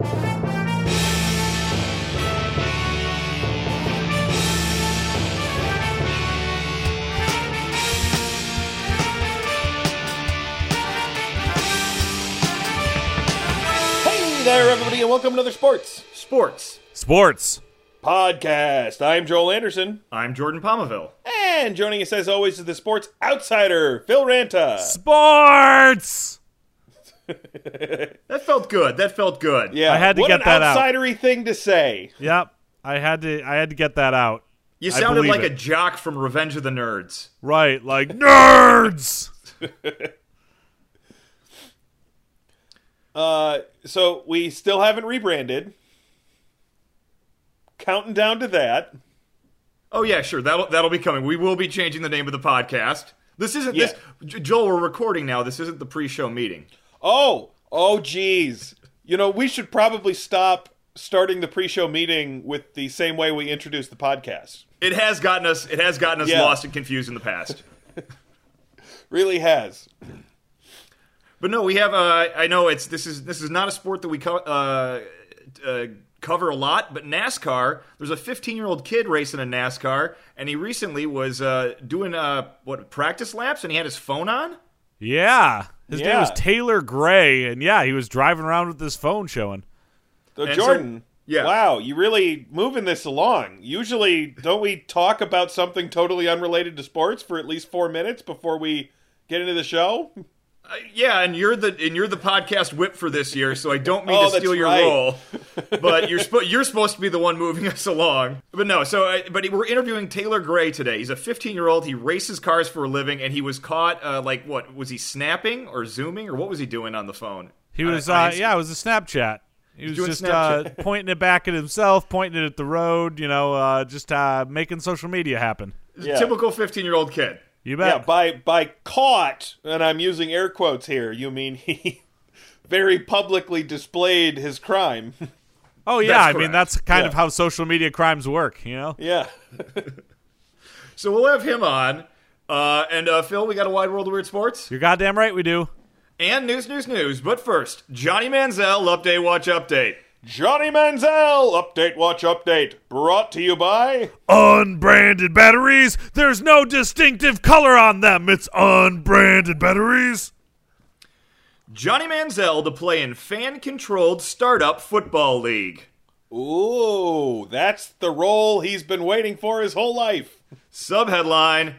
Hey there, everybody, and welcome to another Sports Sports. Sports. Podcast. I'm Joel Anderson, I'm Jordan Palmaville. and joining us as always is the Sports Outsider, Phil Ranta. Sports. That felt good. That felt good. Yeah, I had to what get an that out. outsidery thing to say. Yep. I had to. I had to get that out. You sounded like it. a jock from Revenge of the Nerds. Right. Like nerds. Uh, so we still haven't rebranded. Counting down to that. Oh yeah, sure. That'll that'll be coming. We will be changing the name of the podcast. This isn't this Joel, we're recording now. This isn't the pre-show meeting. Oh, oh, geez. You know, we should probably stop starting the pre-show meeting with the same way we introduced the podcast. It has gotten us it has gotten us Yeah. lost and confused in the past. Really has. But no, we have. Uh, I know it's this is this is not a sport that we co- uh, uh, cover a lot, but NASCAR. There's a 15 year old kid racing in NASCAR, and he recently was uh, doing uh, what practice laps, and he had his phone on. Yeah. His name was Taylor Gray, and yeah, he was driving around with his phone showing. So And so- Jordan, yeah. wow, you really moving this along. Usually, don't we talk about something totally unrelated to sports for at least four minutes before we get into the show? Uh, yeah, and you're the and you're the podcast whip for this year, so I don't mean Oh, to steal your right. role, but you're spo- you're supposed to be the one moving us along. But no, so I, but we're interviewing Taylor Gray today. He's a 15 year old. He races cars for a living, and he was caught uh, like what was he snapping or zooming or what was he doing on the phone? He was. I- I- Uh, yeah, it was a Snapchat. He was doing just uh, pointing it back at himself, pointing it at the road. You know, uh, just uh, making social media happen. Yeah. Typical 15 year old kid. You Yeah, by by caught, and I'm using air quotes here. You mean he very publicly displayed his crime? oh yeah, I mean that's kind Yeah. of how social media crimes work. You know. yeah. So we'll have him on. Uh, and uh, Phil, we got a wide world of weird sports You're goddamn right, we do. and news, news, news. But first, Johnny Manziel update, watch update. Johnny Manziel update, watch update, brought to you by. Unbranded batteries. There's no distinctive color on them. It's unbranded batteries. Johnny Manziel to play in fan-controlled startup football league. Ooh, that's the role he's been waiting for his whole life. Subheadline: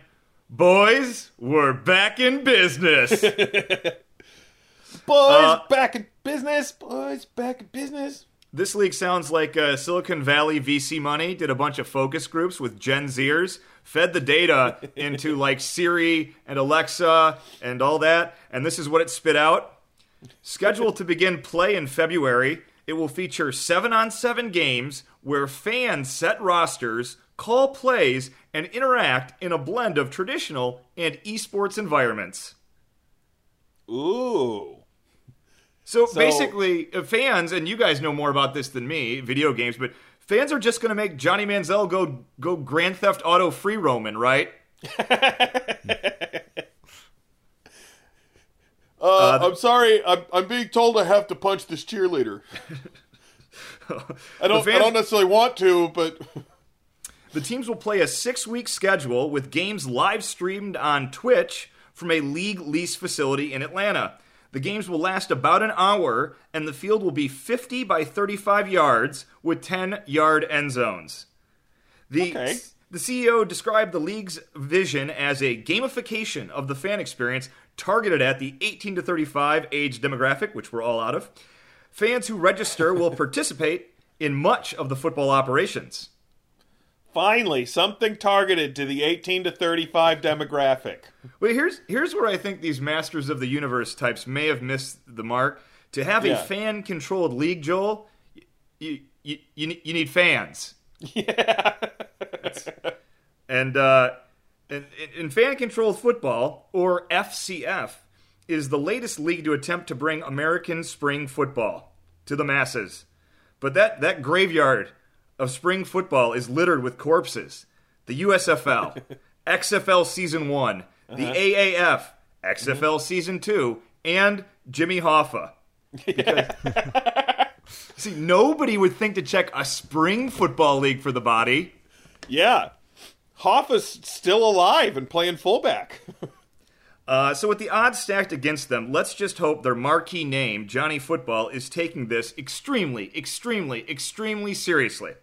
Boys, we're back in business. Boys, Uh, back in business. Boys, back in business. This league sounds like uh, Silicon Valley VC money did a bunch of focus groups with Gen Zers, fed the data into like Siri and Alexa and all that, and this is what it spit out. Scheduled to begin play in February, it will feature seven on seven games where fans set rosters, call plays, and interact in a blend of traditional and esports environments. Ooh. So, So- basically, uh, fans, and you guys know more about this than me, video games, but fans are just going to make Johnny Manziel go go Grand Theft Auto free roaming, right? Uh, I'm sorry. I'm, I'm being told I have to punch this cheerleader. I don't. fans- I don't necessarily want to, but The teams will play a six week schedule with games live streamed on Twitch from a league lease facility in Atlanta. The games will last about an hour, and the field will be 50 by 35 yards with 10 yard end zones. The, Okay. the CEO described the league's vision as a gamification of the fan experience targeted at the 18 to 35 age demographic, which we're all out of. Fans who register will participate in much of the football operations. Finally, something targeted to the 18 to 35 demographic. But here's here's where I think these masters of the universe types may have missed the mark. To have Yeah. a fan controlled league, Joel, you, you, you, you need fans. Yeah. And uh, in, in fan controlled football, or FCF, is the latest league to attempt to bring American spring football to the masses. But that, that graveyard of spring football is littered with corpses. The USFL, XFL Season 1, the AAF, XFL Season 2, and Jimmy Hoffa. See, nobody would think to check a spring football league for the body. Yeah. Hoffa's still alive and playing fullback. Uh, so, with the odds stacked against them, let's just hope their marquee name, Johnny Football, is taking this extremely, extremely, extremely seriously.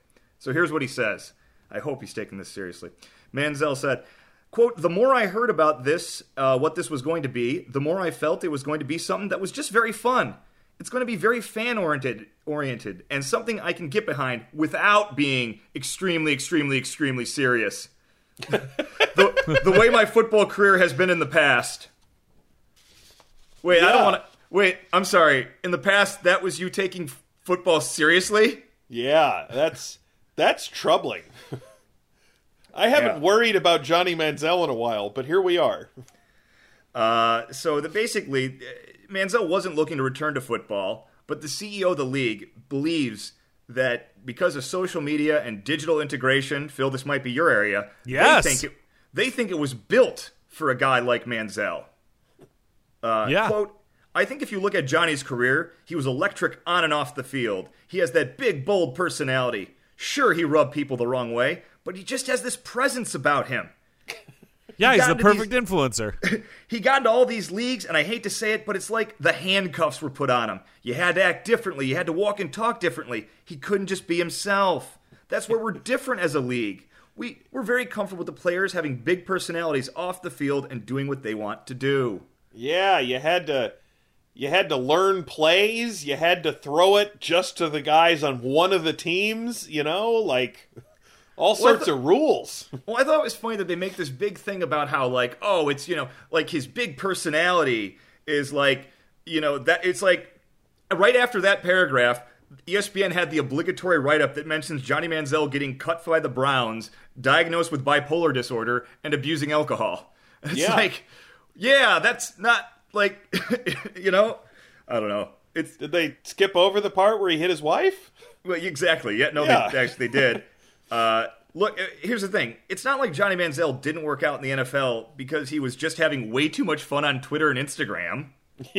So, here's what he says. I hope he's taking this seriously. Manziel said, quote, the more I heard about this, uh, what this was going to be, the more I felt it was going to be something that was just very fun. It's going to be very fan oriented, oriented, and something I can get behind without being extremely, extremely, extremely serious the, the way my football career has been in the past. Wait, I don't want to. Wait, I'm sorry. In the past, that was you taking f- football seriously? yeah, that's that's troubling. I haven't Yeah. worried about Johnny Manziel in a while, but here we are. Uh, so that basically, uh, Manziel wasn't looking to return to football, but the CEO of the league believes that because of social media and digital integration, Phil, this might be your area. Yes. They think it, they think it was built for a guy like Manziel. Uh, Yeah. Quote, I think if you look at Johnny's career, he was electric on and off the field. He has that big, bold personality. Sure, he rubbed people the wrong way, but he just has this presence about him. Yeah, he's got the perfect these- influencer. He got into all these leagues, and I hate to say it, but it's like the handcuffs were put on him. You had to act differently. You had to walk and talk differently. He couldn't just be himself. That's where we're different as a league. We, we're very comfortable with the players having big personalities off the field and doing what they want to do. Yeah, you had to you had to learn plays, you had to throw it just to the guys on one of the teams, you know, like all Well, sorts thought- of rules. Well, I thought it was funny that they make this big thing about how, like, oh, it's, you know, like his big personality is like, you know, that it's like right after that paragraph, ESPN had the obligatory write up that mentions Johnny Manziel getting cut by the Browns, diagnosed with bipolar disorder, and abusing alcohol. It's Yeah. like, yeah, that's not like, you know, I don't know. It's Did they skip over the part where he hit his wife? well, exactly. Yeah, no, Yeah. they actually they did. Uh, look, uh, here's the thing. It's not like Johnny Manziel didn't work out in the NFL because he was just having way too much fun on Twitter and Instagram.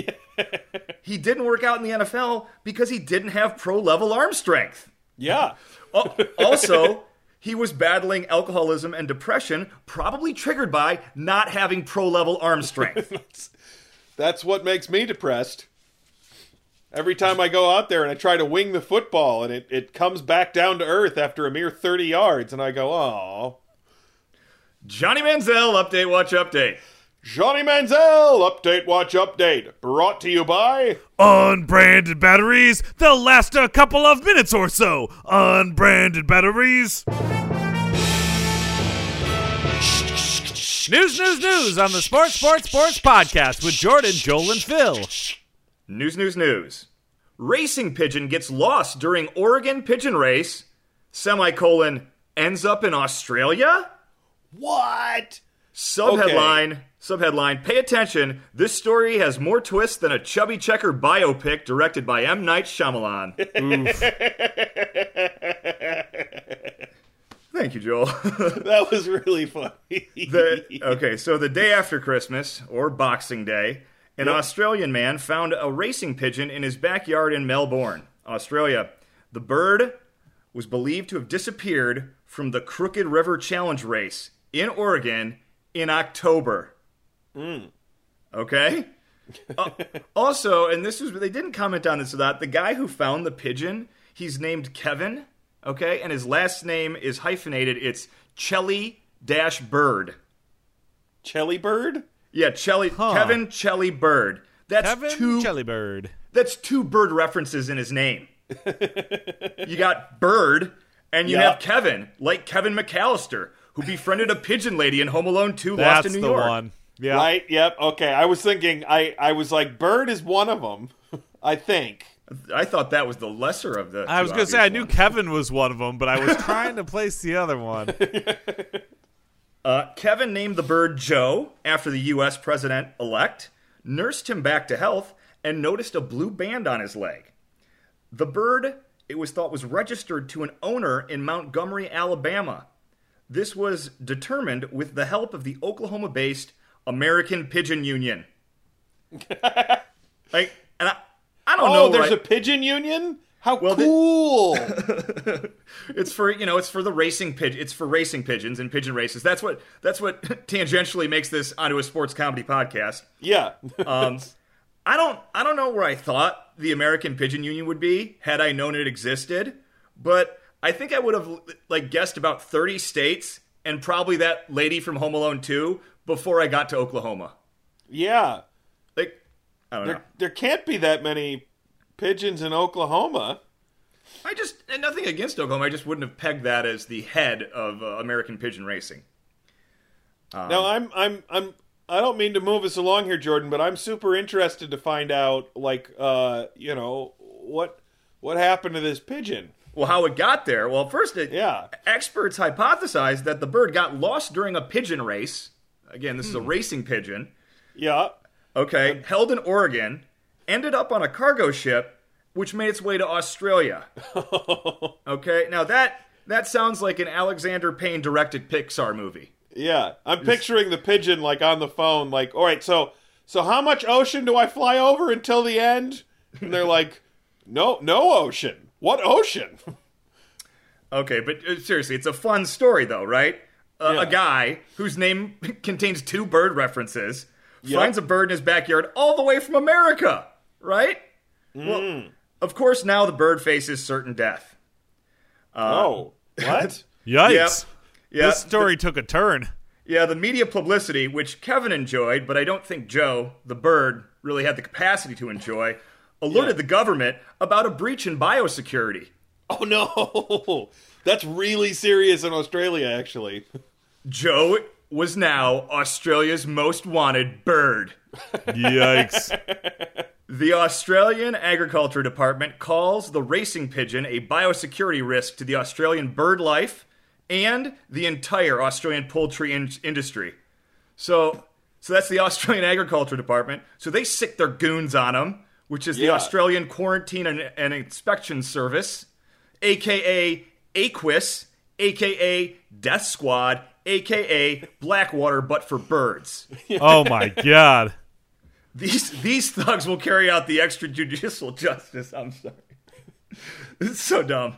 he didn't work out in the NFL because he didn't have pro level arm strength. Yeah. Also, he was battling alcoholism and depression, probably triggered by not having pro level arm strength. That's what makes me depressed. Every time I go out there and I try to wing the football and it, it comes back down to earth after a mere 30 yards and I go, oh. Johnny Manziel, update, watch, update. Johnny Manziel, update, watch, update. Brought to you by. Unbranded batteries, they'll last a couple of minutes or so. Unbranded batteries. News, news, news on the Sports, Sports, Sports podcast with Jordan, Joel, and Phil. News, news, news. Racing pigeon gets lost during Oregon pigeon race. Semicolon ends up in Australia. What? Subheadline. Subheadline. Pay attention. This story has more twists than a chubby checker biopic directed by M Night Shyamalan. Thank you, Joel. That was really funny. The, okay, so the day after Christmas, or Boxing Day, an Australian man found a racing pigeon in his backyard in Melbourne, Australia. The bird was believed to have disappeared from the Crooked River Challenge race in Oregon in October. Okay? Uh, also, and this was they didn't comment on this or that. The guy who found the pigeon, he's named Kevin. Okay, and his last name is hyphenated. It's Celli Dash Bird. Celli Bird? Yeah, Celli Kevin Celli Bird. That's Kevin two. Chellybird. That's two bird references in his name. you got Bird, and you Yeah. have Kevin, like Kevin McAllister, who befriended a pigeon lady in Home Alone 2 Lost That's in New the York. one. Yeah. Right? Yep. Okay. I was thinking, I, I was like, Bird is one of them. I think. I thought that was the lesser of the. I was going to say, I obvious knew ones. Kevin was one of them, but I was trying to place the other one. Uh, Kevin named the bird Joe after the U.S. president elect, nursed him back to health, and noticed a blue band on his leg. The bird, it was thought, was registered to an owner in Montgomery, Alabama. This was determined with the help of the Oklahoma based American Pigeon Union. like, and I, I don't Oh, know. there's right- a pigeon union? How Well, the- cool! It's for you know, it's for the racing pigeon. It's for racing pigeons and pigeon races. That's what that's what tangentially makes this onto a sports comedy podcast. yeah. Um, I don't I don't know where I thought the American Pigeon Union would be had I known it existed, but I think I would have like guessed about 30 states and probably that lady from Home Alone 2 before I got to Oklahoma. yeah. I don't know. There, there can't be that many pigeons in Oklahoma. I just and nothing against Oklahoma. I just wouldn't have pegged that as the head of uh, American pigeon racing. Um, now I'm I'm I'm I don't mean to move us along here, Jordan, but I'm super interested to find out, like, uh, you know, what what happened to this pigeon? Well, how it got there? Well, first, it, Yeah. experts hypothesized that the bird got lost during a pigeon race. Again, this is a racing pigeon. Yeah. Okay, held in Oregon, ended up on a cargo ship, which made its way to Australia. okay, now that that sounds like an Alexander Payne directed Pixar movie. Yeah, I'm picturing the pigeon like on the phone, like, all right, so so how much ocean do I fly over until the end? And they're like, no, no ocean. What ocean? Okay, but uh, seriously, it's a fun story though, right? Uh, Yeah. A guy whose name contains two bird references Yep. finds a bird in his backyard all the way from America, right? Mm. Well, of course, now the bird faces certain death. oh, what? Yikes. Yeah, This story took a turn. Yeah, the media publicity, which Kevin enjoyed, but I don't think Joe, the bird, really had the capacity to enjoy, alerted Yeah. the government about a breach in biosecurity. oh no, that's really serious in Australia, actually. Joe was now Australia's most wanted bird. Yikes. The Australian Agriculture Department calls the racing pigeon a biosecurity risk to the Australian bird life and the entire Australian poultry in- industry. So, so that's the Australian Agriculture Department. So they sick their goons on them, which is the Australian Quarantine and, and Inspection Service, aka AQIS, aka Death Squad, aka Blackwater, but for birds. Oh my god. These these thugs will carry out the extrajudicial justice. I'm sorry. this is so dumb.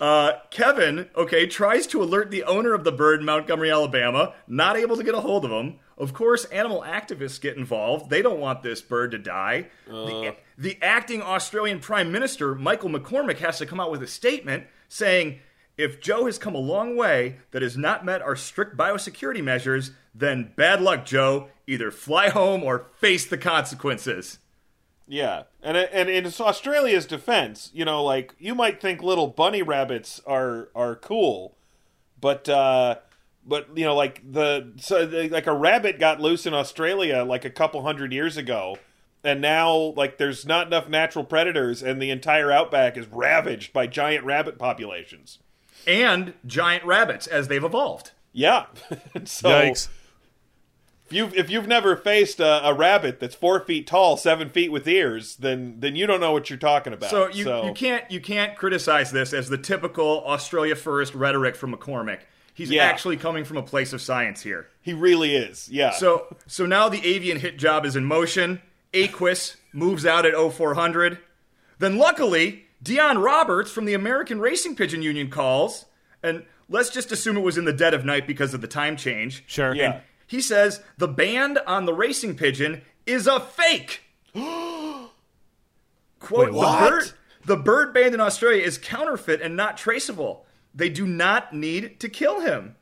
Uh, Kevin, okay, tries to alert the owner of the bird in Montgomery, Alabama, not able to get a hold of him. Of course, animal activists get involved. They don't want this bird to die. The, the acting Australian Prime Minister, Michael McCormack, has to come out with a statement saying if Joe has come a long way that has not met our strict biosecurity measures, then bad luck, Joe. Either fly home or face the consequences. Yeah, and and in Australia's defense, you know, like you might think little bunny rabbits are are cool, but uh, but you know, like the so like a rabbit got loose in Australia like a couple hundred years ago, and now like there's not enough natural predators, and the entire outback is ravaged by giant rabbit populations. And giant rabbits as they've evolved. Yeah, so Yikes. if you've if you've never faced a, a rabbit that's four feet tall, seven feet with ears, then then you don't know what you're talking about. So you, you can't you can't criticize this as the typical Australia first rhetoric from McCormack. He's Yeah. actually coming from a place of science here. He really is. Yeah. So so now the avian hit job is in motion. AQIS moves out at 0400. Then luckily, Deone Roberts from the American Racing Pigeon Union calls, and let's just assume it was in the dead of night because of the time change. Sure. Yeah. He says the band on the racing pigeon is a fake. Quote, Wait, the what? bird, the bird band in Australia is counterfeit and not traceable. They do not need to kill him.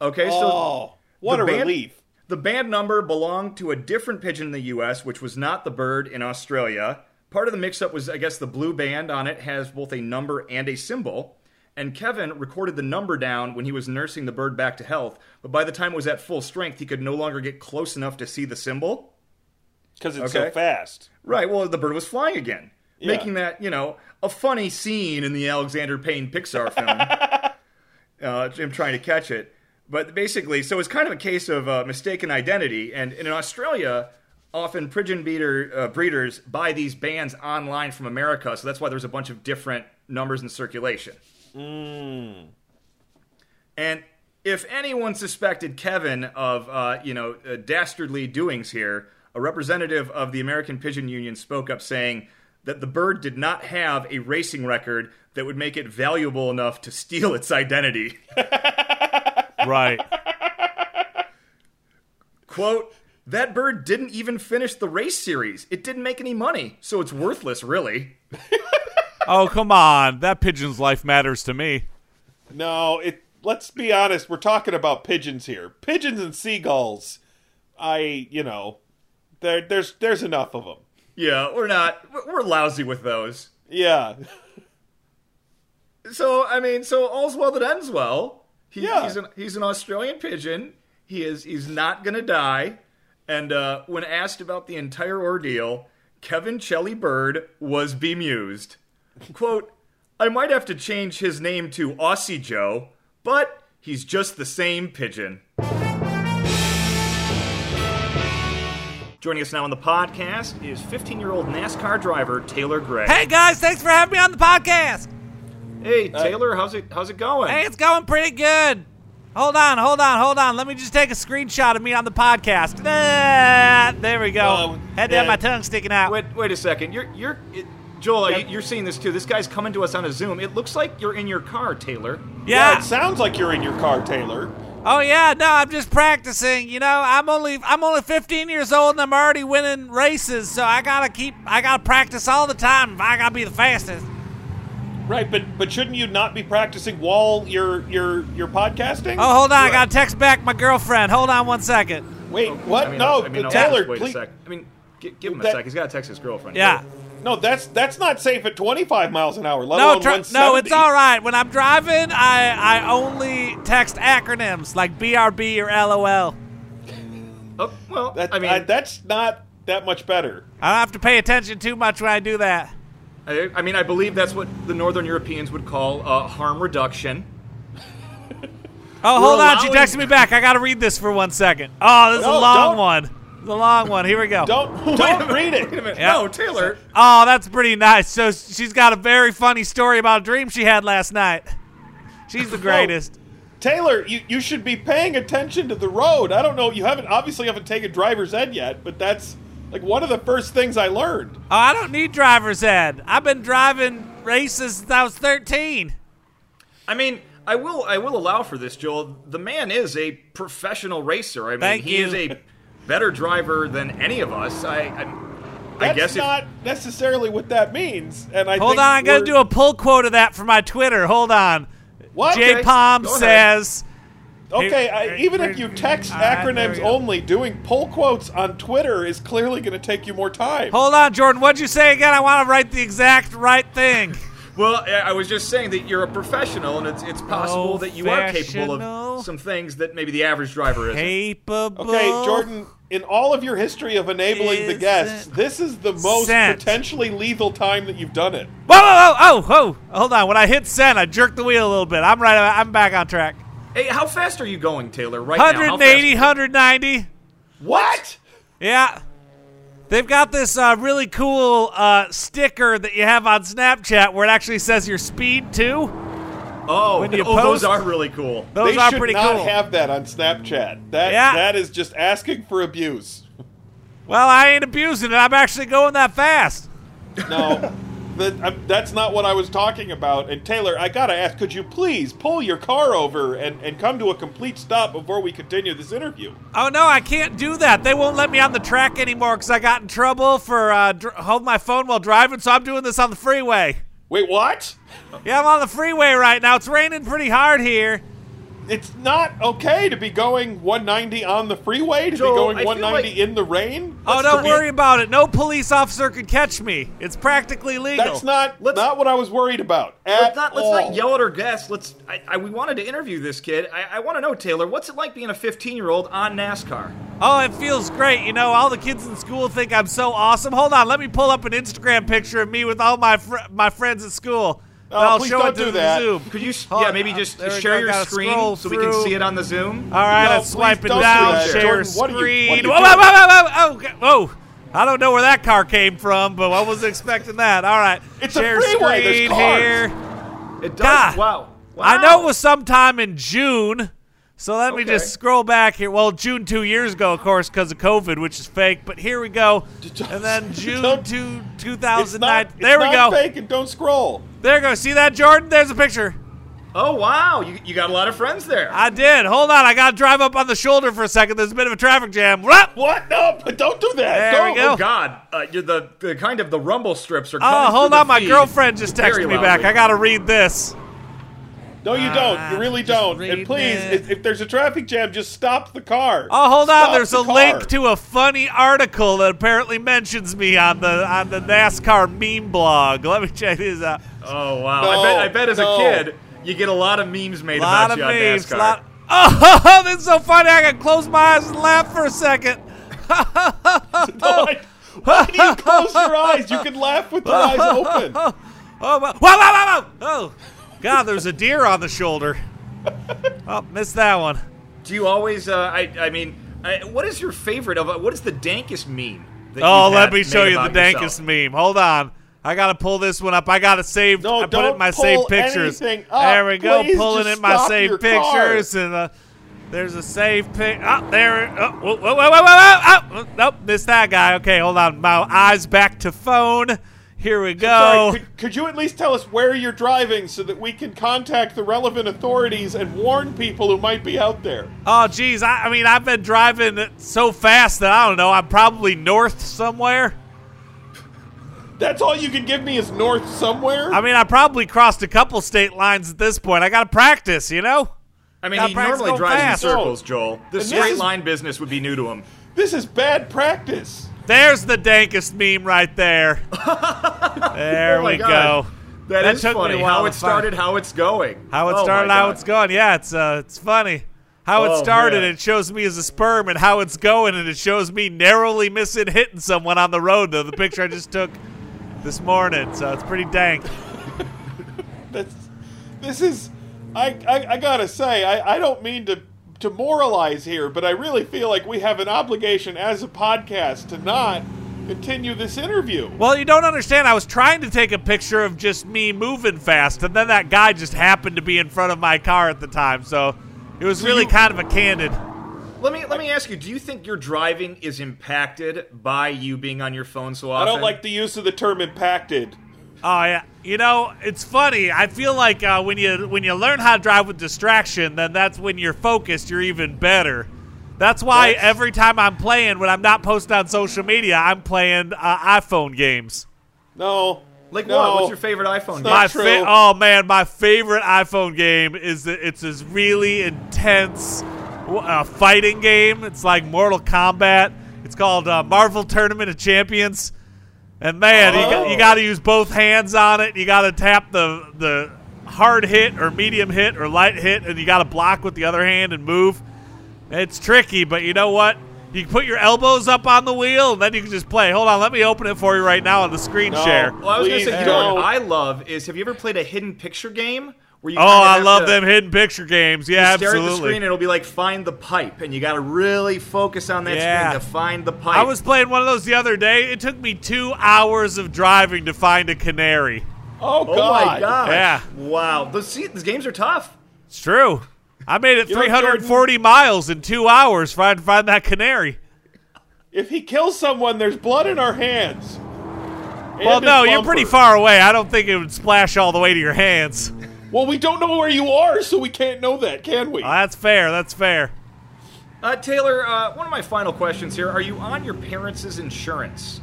Okay, so oh, what the a band- relief. the band number belonged to a different pigeon in the US, which was not the bird in Australia. Part of the mix up was, I guess, the blue band on it has both a number and a symbol. And Kevin recorded the number down when he was nursing the bird back to health, but by the time it was at full strength, he could no longer get close enough to see the symbol. Because it's Okay. so fast. Right, well, the bird was flying again, Yeah. making that, you know, a funny scene in the Alexander Payne Pixar film. uh, him trying to catch it. But basically, so it's kind of a case of uh, mistaken identity. And, in Australia, often pigeon beater, uh, breeders buy these bands online from America, so that's why there's a bunch of different numbers in circulation. And if anyone suspected Kevin of, uh, you know, uh, dastardly doings here, a representative of the American Pigeon Union spoke up saying that the bird did not have a racing record that would make it valuable enough to steal its identity. Right. Quote, that bird didn't even finish the race series. It didn't make any money, so it's worthless, really. Oh, come on. That pigeon's life matters to me. No, it. Let's be honest. We're talking about pigeons here. Pigeons and seagulls. I, you know, there, there's there's enough of them. Yeah, we're not. We're lousy with those. Yeah, So, I mean, so all's well that ends well. He, Yeah. He's an, he's an Australian pigeon. He is he's not gonna die. And uh, when asked about the entire ordeal, Kevin Celli Bird was bemused. Quote, I might have to change his name to Aussie Joe, but he's just the same pigeon. Joining us now on the podcast is 15 year old NASCAR driver Taylor Gray. Hey guys, thanks for having me on the podcast. Hey, Taylor, how's it how's it going? Hey, it's going pretty good. Hold on, hold on, hold on. Let me just take a screenshot of me on the podcast. Ah, there we go. Oh, Had to have my tongue sticking out. Wait, wait a second. You're, you're, it, Joel. you- You're seeing this too. This guy's coming to us on a Zoom. It looks like you're in your car, Taylor. yeah. yeah. It sounds like you're in your car, Taylor. Oh yeah, no, I'm just practicing. You know, I'm only I'm only 15 years old and I'm already winning races, so I gotta keep I gotta practice all the time. I gotta be the fastest. Right, but but shouldn't you not be practicing while you're you're you're podcasting? Oh, hold on, I gotta text back my girlfriend. Hold on one second. Wait, what? I mean, no, I mean, I'll Taylor, just wait please. a sec. I mean, gi- give him a That- sec. He's got to text his girlfriend. Yeah. No, that's that's not safe at 25 miles an hour. Let No, alone tr- 170. no, it's all right. When I'm driving, I I only text acronyms like BRB or LOL. Oh, well, That, I mean, I- that's not that much better. I don't have to pay attention too much when I do that. I, I mean, I believe that's what the Northern Europeans would call uh, harm reduction. Oh, We're hold on. She texted me back. I got to read this for one second. Oh, this is No, a long don't. one. The long one. Here we go. Don't don't read it. Wait a minute. Yeah. No, Taylor. Oh, that's pretty nice. So she's got a very funny story about a dream she had last night. She's the greatest. Taylor, you, you should be paying attention to the road. I don't know. You haven't obviously haven't taken driver's ed yet, but that's like one of the first things I learned. Oh, I don't need driver's ed. I've been driving races since I was 13. I mean, I will I will allow for this, Joel. The man is a professional racer. I mean, Thank he you. is a better driver than any of us. I I, I That's guess if, not necessarily what that means. And I Hold think on. I got to do a pull quote of that for my Twitter. Hold on. what? J Okay, Palm go ahead. says. Okay, I, even if you text All right, acronyms only, doing pull quotes on Twitter is clearly going to take you more time. Hold on, Jordan. What'd you say again? I want to write the exact right thing. Well, I I was just saying that you're a professional, and it's it's possible that you are capable of some things that maybe the average driver isn't. Capable. Okay, Jordan, in all of your history of enabling the Isn't guests, this is the most sent. potentially lethal time that you've done it. Whoa, whoa, whoa, whoa, whoa. Hold on. When I hit send, I jerked the wheel a little bit. I'm right. I'm back on track. Hey, how fast are you going, Taylor? Right now, 180, fast- 190. What? Yeah. They've got this uh, really cool uh, sticker that you have on Snapchat where it actually says your speed too. Oh, when you oh, those are really cool. Those they are should not have that on Snapchat. That Yeah. that is just asking for abuse. well, I ain't abusing it. I'm actually going that fast. No, that, um, that's not what I was talking about. And Taylor, I gotta ask, could you please pull your car over and, and come to a complete stop before we continue this interview? Oh no, I can't do that. They won't let me on the track anymore because I got in trouble for uh, dr- holding my phone while driving. So I'm doing this on the freeway. Wait, what? Yeah, I'm on the freeway right now. It's raining pretty hard here. It's not okay to be going 190 on the freeway, to Joel, be going I 190 like- in the rain. Oh, Let's don't go- worry about it. No police officer could catch me. It's practically legal. That's not Let's- not what I was worried about at Let's not, let's all. not yell at our guests. Let's. I, I, we wanted to interview this kid. I, I want to know, Taylor, what's it like being a 15 year old on NASCAR? Oh, it feels great. You know, all the kids in school think I'm so awesome. Hold on, let me pull up an Instagram picture of me with all my fr- my friends at school. Oh, I'll please show don't it to do the that. Zoom. Could you, Hold yeah, maybe uh, just share your screen so we can see it on the Zoom? All right, No, I'm please swiping don't do down, share Jordan, screen. whoa, whoa, whoa, whoa, whoa, whoa! I don't know where that car came from, but I wasn't expecting that. All right, It's a share freeway, there's screen cars. here. It does. God. Wow. wow. I know it was sometime in June, So let me just scroll back here. Well, June two years ago, of course, because of COVID, which is fake. But here we go. And then June two, 2009. not, it's there we not go. fake and don't scroll. There you go. See that, Jordan? There's a picture. Oh wow, you, you got a lot of friends there. I did. Hold on. I got to drive up on the shoulder for a second. There's a bit of a traffic jam. Whoop! What? No, but don't do that. There don't. go. Oh God, uh, you're the, the kind of the rumble strips are. Oh, coming hold through the on. My girlfriend just texted me back. I got to read this. No, you don't. Ah, You really just don't. And please, if, if there's a traffic jam, just stop the car. Oh, hold on. Stop There's the a car. link to a funny article that apparently mentions me on the on the NASCAR meme blog. Let me check this out. Oh wow, No, I bet I bet as no. a kid you get a lot of memes made lot about of you on memes. NASCAR. Lot. Oh, that's so funny. I can close my eyes and laugh for a second. Why, do you close your eyes? You can laugh with your eyes open. Oh, my, whoa, whoa, whoa, whoa. Oh, God, there's a deer on the shoulder. Oh, missed that one. Do you always? Uh, I I mean, I, what is your favorite of? Uh, what is the dankest meme? That Oh, let me show you the dankest yourself? meme. Hold on. I gotta pull this one up. I got it saved. No, I put it in my saved pictures. There we go. Please Pulling in my saved your car. pictures, and uh, there's a saved pic. Oh, there. Oh, whoa, whoa, whoa, whoa, whoa, whoa. Oh, nope, missed that guy. Okay, hold on. My eyes back to phone. Here we go. Sorry, could, could you at least tell us where you're driving so that we can contact the relevant authorities and warn people who might be out there? Oh, geez. I, I mean, I've been driving so fast that I don't know. I'm probably north somewhere. That's all you can give me is north somewhere? I mean, I probably crossed a couple state lines at this point. I got to practice, you know? I mean, Gotta he practice normally going drives fast. in circles, Joel. The And this straight is- line business would be new to him. this is bad practice. There's the dankest meme right there. there Oh my we God. go. That That is took me a funny. while How to it started, how it's going. How it Oh started, how God. it's going. Yeah, it's uh, it's funny. How it Oh, started, man. it shows me as a sperm, and how it's going, and it shows me narrowly missing hitting someone on the road. Though the picture I just took this morning, so it's pretty dank. That's this is I I, I gotta say I, I don't mean to to moralize here, but I really feel like we have an obligation as a podcast to not continue this interview. Well, you don't understand. I was trying to take a picture of just me moving fast, and then that guy just happened to be in front of my car at the time, so it was really you- kind of a candid. Let me let me ask you: Do you think your driving is impacted by you being on your phone so often? I don't like the use of the term impacted. Oh yeah, you know it's funny. I feel like uh, when you when you learn how to drive with distraction, then that's when you're focused. You're even better. That's why That's- every time I'm playing, when I'm not posting on social media, I'm playing uh, iPhone games. No. Like no. what? What's your favorite iPhone game? My true. fa- oh man, my favorite iPhone game is that it's this really intense uh, fighting game. It's like Mortal Kombat. It's called uh, Marvel Tournament of Champions. And man, you, got, you Oh. got to use both hands on it. You got to tap the the hard hit or medium hit or light hit, and you got to block with the other hand and move. It's tricky, but you know what? You can put your elbows up on the wheel, and then you can just play. Hold on, let me open it for you right now on the screen No. share. Well, I was going to say, you know what I love is have you ever played a hidden picture game where you Oh, I love to them hidden picture games. Yeah, stare at the screen and it'll be like find the pipe, and you got to really focus on that Yeah. screen to find the pipe. I was playing one of those the other day. It took me two hours of driving to find a canary. Oh Oh God. my god! Yeah. Wow. Those see, these games are tough. It's true. I made it You know, 340 miles in two hours trying to find that canary. If he kills someone, there's blood in our hands. Well, no, his you're pretty far away. I don't think it would splash all the way to your hands. Well, we don't know where you are, so we can't know that, can we? Oh, that's fair. That's fair. Uh, Taylor, uh, one of my final questions here: Are you on your parents' insurance?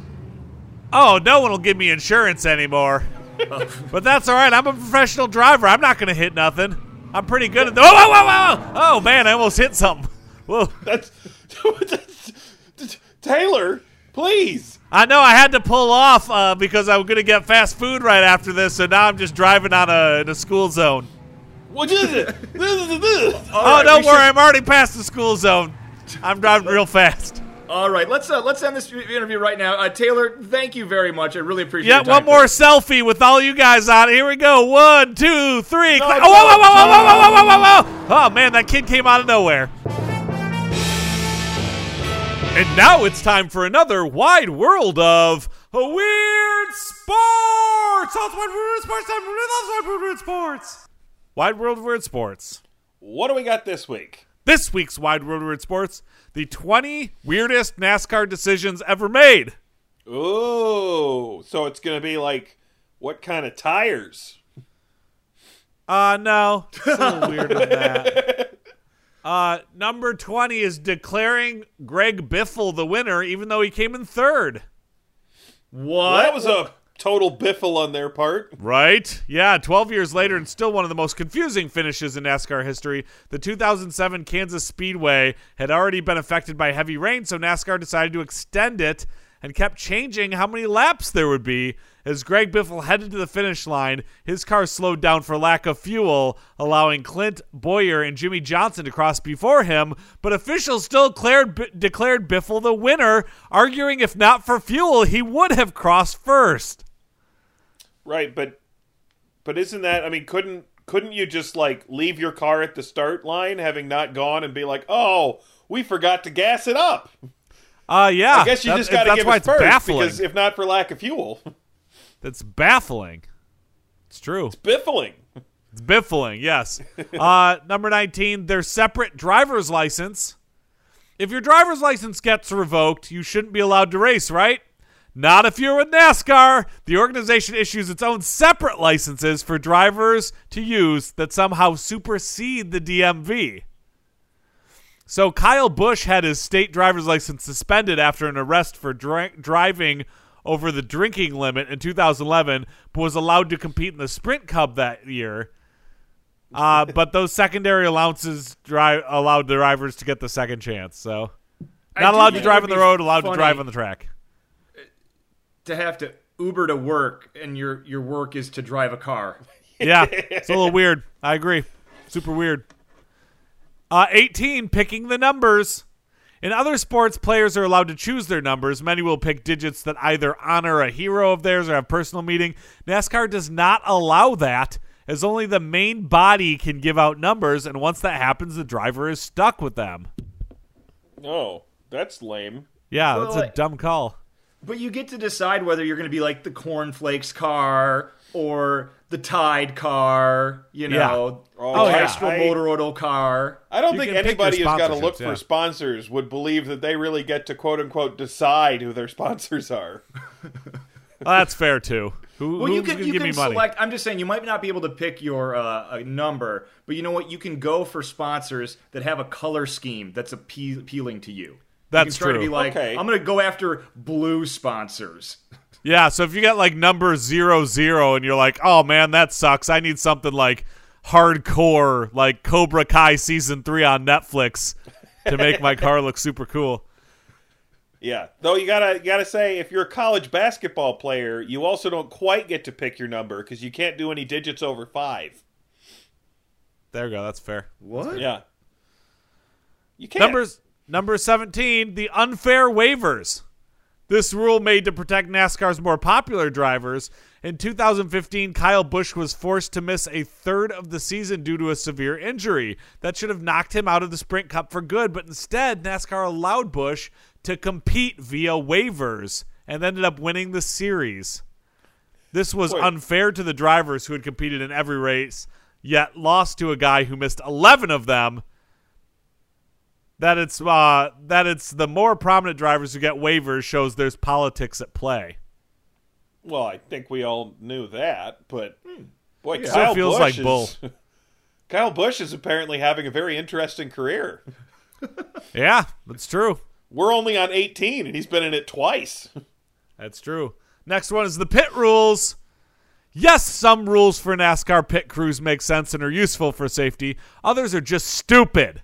Oh, no one will give me insurance anymore. but that's all right. I'm a professional driver. I'm not going to hit nothing. I'm pretty good at the. Oh, whoa, whoa, whoa, whoa. Oh, man, I almost hit something. Whoa. That's, that's Taylor. Please. I know I had to pull off uh, because I was going to get fast food right after this, so now I'm just driving on a, in a school zone. What is it? This is this. All oh, right, don't worry, should- I'm already past the school zone. I'm driving real fast. All right, let's uh, let's end this interview right now. Uh, Taylor, thank you very much. I really appreciate. Yeah, one more today. selfie with all you guys on. it. Here we go. One, two, three. No, Cla- no, oh, whoa, whoa, whoa, no. whoa, whoa, whoa, whoa, whoa, whoa. Oh, man, that kid came out of nowhere. And now it's time for another wide world of weird sports. That's wide weird sports. That's wide weird sports. Wide world of weird sports. What do we got this week? This week's Wide World weird Sports, the 20 weirdest NASCAR decisions ever made. Oh, so it's gonna be like what kind of tires? Uh, no. It's a little weirder than that. Uh, number 20 is declaring Greg Biffle the winner, even though he came in third. What? Well, that was a total biffle on their part. Right? Yeah, 12 years later, and still one of the most confusing finishes in NASCAR history. The 2007 Kansas Speedway had already been affected by heavy rain, so NASCAR decided to extend it and kept changing how many laps there would be. As Greg Biffle headed to the finish line, his car slowed down for lack of fuel, allowing Clint Bowyer and Jimmie Johnson to cross before him. But officials still declared, declared Biffle the winner, arguing if not for fuel, he would have crossed first. Right, but but isn't that I mean, couldn't couldn't you just like leave your car at the start line having not gone and be like, "Oh, we forgot to gas it up." Uh, yeah. I guess you That- just got to that's give why it it's first baffling. because if not for lack of fuel, That's baffling. It's true. It's biffling. It's biffling, yes. uh, number 19, their separate driver's license. If your driver's license gets revoked, you shouldn't be allowed to race, right? Not if you're with NASCAR. The organization issues its own separate licenses for drivers to use that somehow supersede the DMV. So Kyle Busch had his state driver's license suspended after an arrest for dri- driving over the drinking limit in 2011, but was allowed to compete in the Sprint Cup that year. Uh, but those secondary allowances dri- allowed the drivers to get the second chance. So not allowed to drive on the road, allowed to drive on the track. to have to Uber to work, and your your work is to drive a car. Yeah, it's a little weird. I agree. Super weird. Uh, 18, picking the numbers. In other sports, players are allowed to choose their numbers. Many will pick digits that either honor a hero of theirs or have personal meaning. NASCAR does not allow that, as only the main body can give out numbers, and once that happens, the driver is stuck with them. Oh, that's lame. Yeah, Well, that's a dumb call. But you get to decide whether you're going to be like the cornflakes car or the Tide car, you Yeah. know, Oh, the yeah. Castrol I- Motor Auto car. I don't You think anybody who's got to look sponsorships, for yeah. sponsors would believe that they really get to quote unquote decide who their sponsors are. Well, that's fair, too. Who, Well, you can you give can me money? select. I'm just saying you might not be able to pick your uh, a number, but you know what? You can go for sponsors that have a color scheme that's appe- appealing to you. That's you can try true. To be like, Okay. I'm going to go after blue sponsors. Yeah, so if you got like number zero zero and you're like, oh man, that sucks. I need something like hardcore, like Cobra Kai season three on Netflix to make my car look super cool. Yeah, though you gotta you gotta say if you're a college basketball player, you also don't quite get to pick your number because you can't do any digits over five. There we go. That's fair. What? Yeah, you can't. Numbers number seventeen, the unfair waivers. This rule made to protect NASCAR's more popular drivers. In 2015, Kyle Busch was forced to miss a third of the season due to a severe injury. That should have knocked him out of the Sprint Cup for good, but instead, NASCAR allowed Busch to compete via waivers and ended up winning the series. This was Boy. unfair to the drivers who had competed in every race, yet lost to a guy who missed 11 of them that it's uh, that it's the more prominent drivers who get waivers shows there's politics at play. Well, I think we all knew that, but boy, Still Kyle feels Busch like bull. is, Kyle Busch is apparently having a very interesting career. Yeah, that's true. We're only on 18, and he's been in it twice. That's true. Next one is the pit rules. Yes, some rules for NASCAR pit crews make sense and are useful for safety. Others are just stupid.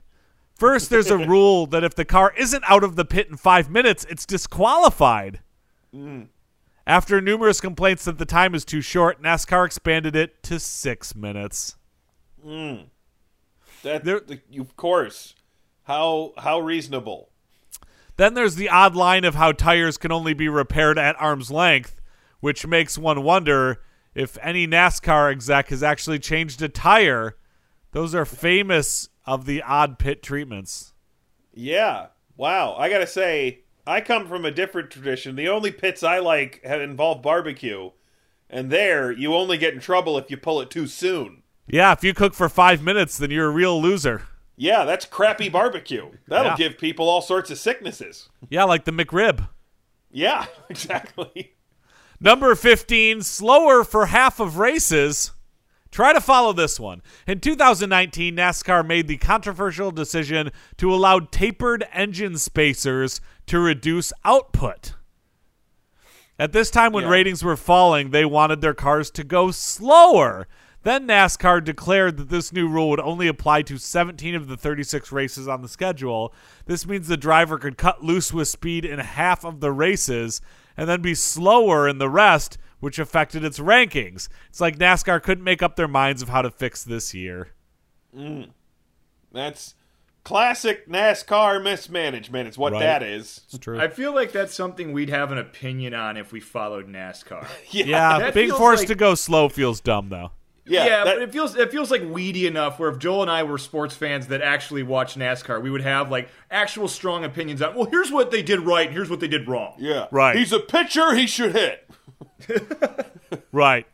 First, there's a rule that if the car isn't out of the pit in five minutes, it's disqualified. Mm. After numerous complaints that the time is too short, NASCAR expanded it to six minutes. Mm. That, There- the- of course. How how reasonable? Then there's the odd line of how tires can only be repaired at arm's length, which makes one wonder if any NASCAR exec has actually changed a tire. Those are famous of the odd pit treatments. Yeah. Wow. I gotta say, I come from a different tradition. The only pits I like have involved barbecue, and there you only get in trouble if you pull it too soon. Yeah, if you cook for five minutes, then you're a real loser. Yeah, that's crappy barbecue. That'll Yeah. give people all sorts of sicknesses. Yeah, like the McRib. Yeah, exactly. Number 15, slower for half of races. Try to follow this one. In 2019, NASCAR made the controversial decision to allow tapered engine spacers to reduce output. At this time, when Yeah. ratings were falling, they wanted their cars to go slower. Then NASCAR declared that this new rule would only apply to 17 of the 36 races on the schedule. This means the driver could cut loose with speed in half of the races and then be slower in the rest, which affected its rankings. It's like NASCAR couldn't make up their minds of how to fix this year. Mm. That's classic NASCAR mismanagement. It's what Right. that is. It's true. I feel like that's something we'd have an opinion on if we followed NASCAR. yeah, that being forced like- to go slow feels dumb, though. Yeah, Yeah, that- but it feels it feels like weedy enough where if Joel and I were sports fans that actually watch NASCAR, we would have like actual strong opinions on. Well, here's what they did right, and here's what they did wrong. yeah. Right. He's a pitcher. He should hit. Right.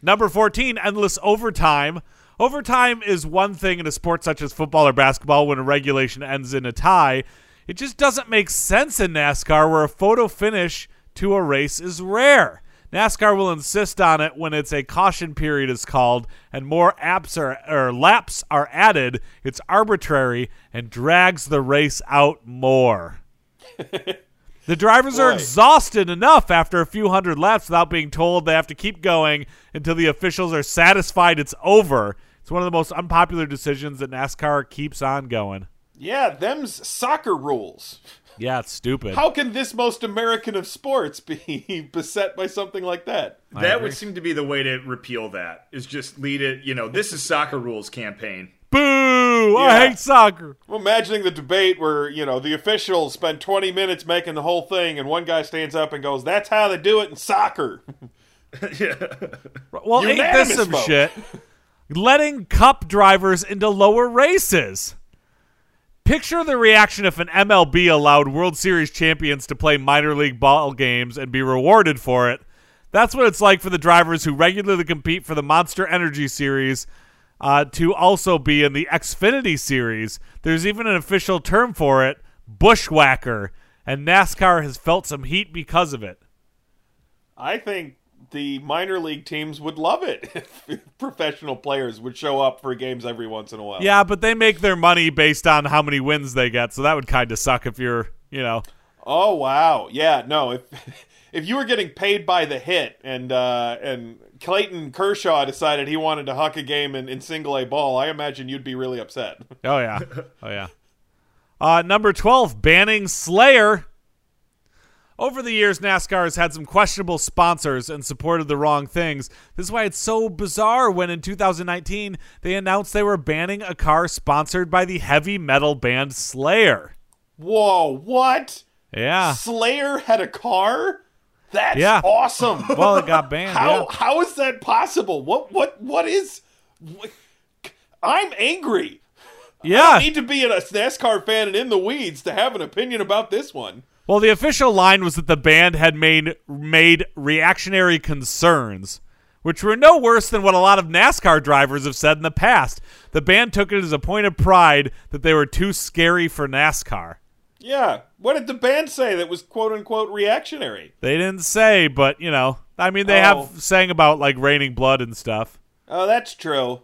Number 14, endless overtime. Overtime is one thing in a sport such as football or basketball when a regulation ends in a tie. It just doesn't make sense in NASCAR where a photo finish to a race is rare. NASCAR will insist on it when it's a caution period is called and more apps are, or laps are added. It's arbitrary and drags the race out more. The drivers are exhausted enough after a few hundred laps without being told they have to keep going until the officials are satisfied it's over. It's one of the most unpopular decisions that NASCAR keeps on going. Yeah, them's soccer rules. Yeah, it's stupid. How can this most American of sports be beset by something like that? That agree. would seem to be the way to repeal that. Is just lead it. You know, this is soccer rules campaign. Boo! I Yeah. hate soccer. I'm imagining the debate where, you know, the officials spend 20 minutes making the whole thing, and one guy stands up and goes, That's how they do it in soccer. Yeah. Well, ain't this Unanimous some vote. shit? Letting cup drivers into lower races. Picture the reaction if an MLB allowed World Series champions to play minor league ball games and be rewarded for it. That's what it's like for the drivers who regularly compete for the Monster Energy Series uh, to also be in the Xfinity Series. There's even an official term for it, Buschwhacker, and NASCAR has felt some heat because of it. I think the minor league teams would love it if professional players would show up for games every once in a while. Yeah, but they make their money based on how many wins they get, so that would kind of suck if you're, you know. Oh wow, yeah, no. If if you were getting paid by the hit and uh, and Clayton Kershaw decided he wanted to huck a game in, in single A ball, I imagine you'd be really upset. Oh yeah, oh yeah. Uh, number twelve, banning Slayer. Over the years, NASCAR has had some questionable sponsors and supported the wrong things. This is why it's so bizarre when in 2019 they announced they were banning a car sponsored by the heavy metal band Slayer. Whoa, what? Yeah. Slayer had a car? That's Yeah. awesome. Well, it got banned. how yeah. how is that possible? What what what is? What, I'm angry. Yeah, I need to be a NASCAR fan and in the weeds to have an opinion about this one. Well, the official line was that the band had made made reactionary concerns, which were no worse than what a lot of NASCAR drivers have said in the past. The band took it as a point of pride that they were too scary for NASCAR. Yeah. What did the band say that was quote unquote reactionary? They didn't say, but you know, I mean, they Oh. have sang about like raining blood and stuff. Oh, that's true.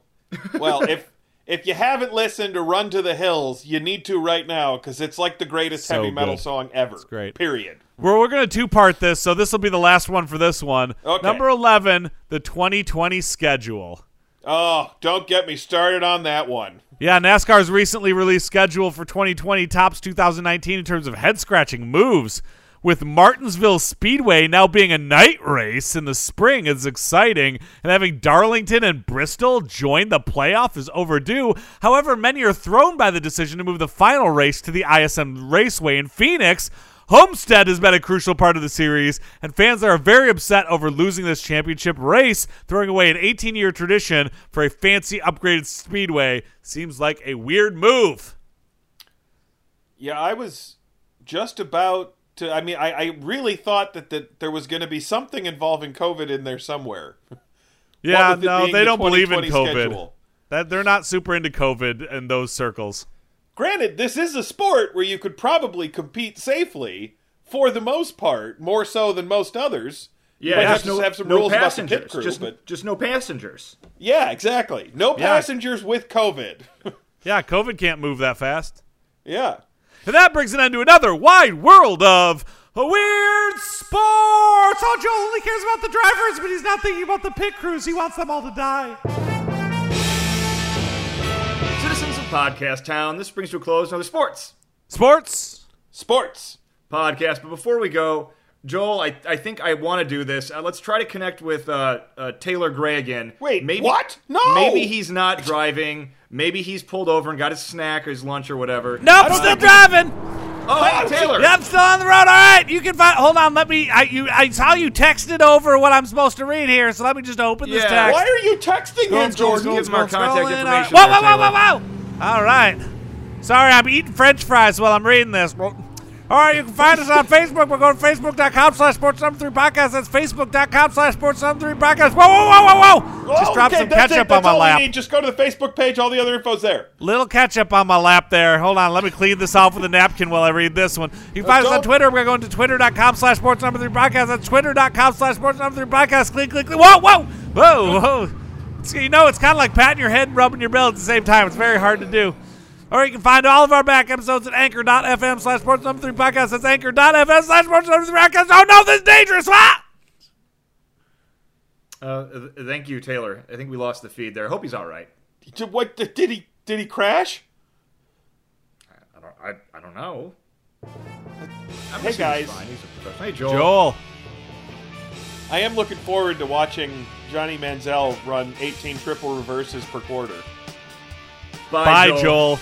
Well, if if you haven't listened to Run to the Hills, you need to right now because it's like the greatest So heavy metal good. song ever. It's great. Period. Well, we're gonna two part this, so this will be the last one for this one. Okay. Number eleven, the 2020 schedule. Oh, don't get me started on that one. Yeah, NASCAR's recently released schedule for 2020 tops 2019 in terms of head scratching moves. With Martinsville Speedway now being a night race in the spring is exciting, and having Darlington and Bristol join the playoff is overdue. However, many are thrown by the decision to move the final race to the ISM Raceway in Phoenix. Homestead has been a crucial part of the series, and fans are very upset over losing this championship race, throwing away an 18 year tradition for a fancy upgraded speedway. Seems like a weird move. Yeah, I was just about to. I mean, I, I really thought that, that there was going to be something involving COVID in there somewhere. Yeah, What with it no, they the don't believe in COVID. schedule. That they're not super into COVID in those circles. Granted, this is a sport where you could probably compete safely for the most part, more so than most others. Yeah, might have just no, have some no rules about the passengers. pit crew, just, but just no passengers. yeah, exactly. No Yeah. passengers with COVID. Yeah, COVID can't move that fast. yeah. And that brings an end to another wide world of weird sports. Oh, Joel only cares about the drivers, but he's not thinking about the pit crews. He wants them all to die. Citizens of Podcast Town, this brings to a close another sports Sports. Sports. podcast. But before we go, Joel, I, I think I want to do this. Uh, let's try to connect with uh, uh, Taylor Gray again. Wait, maybe, what? No! Maybe he's not driving. Maybe he's pulled over and got his snack or his lunch or whatever. Nope, don't still think- driving. Oh, hey, Taylor. Yeah, I'm still on the road. All right, you can find. Hold on, let me. I you. I saw you texted over what I'm supposed to read here, so let me just open this text. Why are you texting him, Jordan? Give him our contact information. Whoa, there, whoa, whoa, Taylor. whoa, whoa! All right. Sorry, I'm eating French fries while I'm reading this. All right, you can find us on Facebook. We're going to facebook.com slash sports number three podcast. That's facebook.com slash sports number three podcast. Whoa, whoa, whoa, whoa, whoa! Oh, Just Oh, drop okay, some ketchup on my lap. Need. Just go to the Facebook page. All the other info's there. Little ketchup on my lap there. Hold on, let me clean this off with a napkin while I read this one. You can find us on Twitter. We're going to twitter.com slash sports number three podcast. That's twitter.com slash sports number three podcast. Click, click, click. Whoa, whoa, whoa, whoa. It's, you know, it's kind of like patting your head and rubbing your belly at the same time. It's very hard to do. Or you can find all of our back episodes at anchor.fm slash sports number three podcast. That's anchor.fm slash sports number three podcast. Oh no, this is dangerous. Ah! Uh, th- thank you, Taylor. I think we lost the feed there. I hope he's all right. Did- What did he? Did he crash? I don't. I, I don't know. I'm Hey, guys. he's fine. He's a. Hey, Joel. Joel. I am looking forward to watching Johnny Manziel run 18 triple reverses per quarter. Bye, Bye, Joel. Joel.